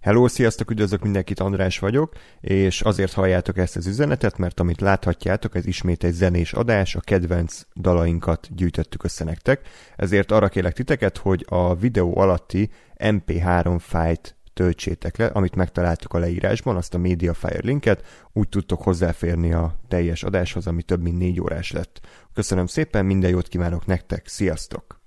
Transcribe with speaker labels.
Speaker 1: Hello, sziasztok, üdvözlök mindenkit, András vagyok, és azért halljátok ezt az üzenetet, mert amit láthatjátok, ez ismét egy zenés adás, a kedvenc dalainkat gyűjtöttük össze nektek, ezért arra kérlek titeket, hogy a videó alatti MP3 fájt töltsétek le, amit megtaláltuk a leírásban, azt a Mediafire linket, úgy tudtok hozzáférni a teljes adáshoz, ami több mint négy órás lett. Köszönöm szépen, minden jót kívánok nektek, sziasztok!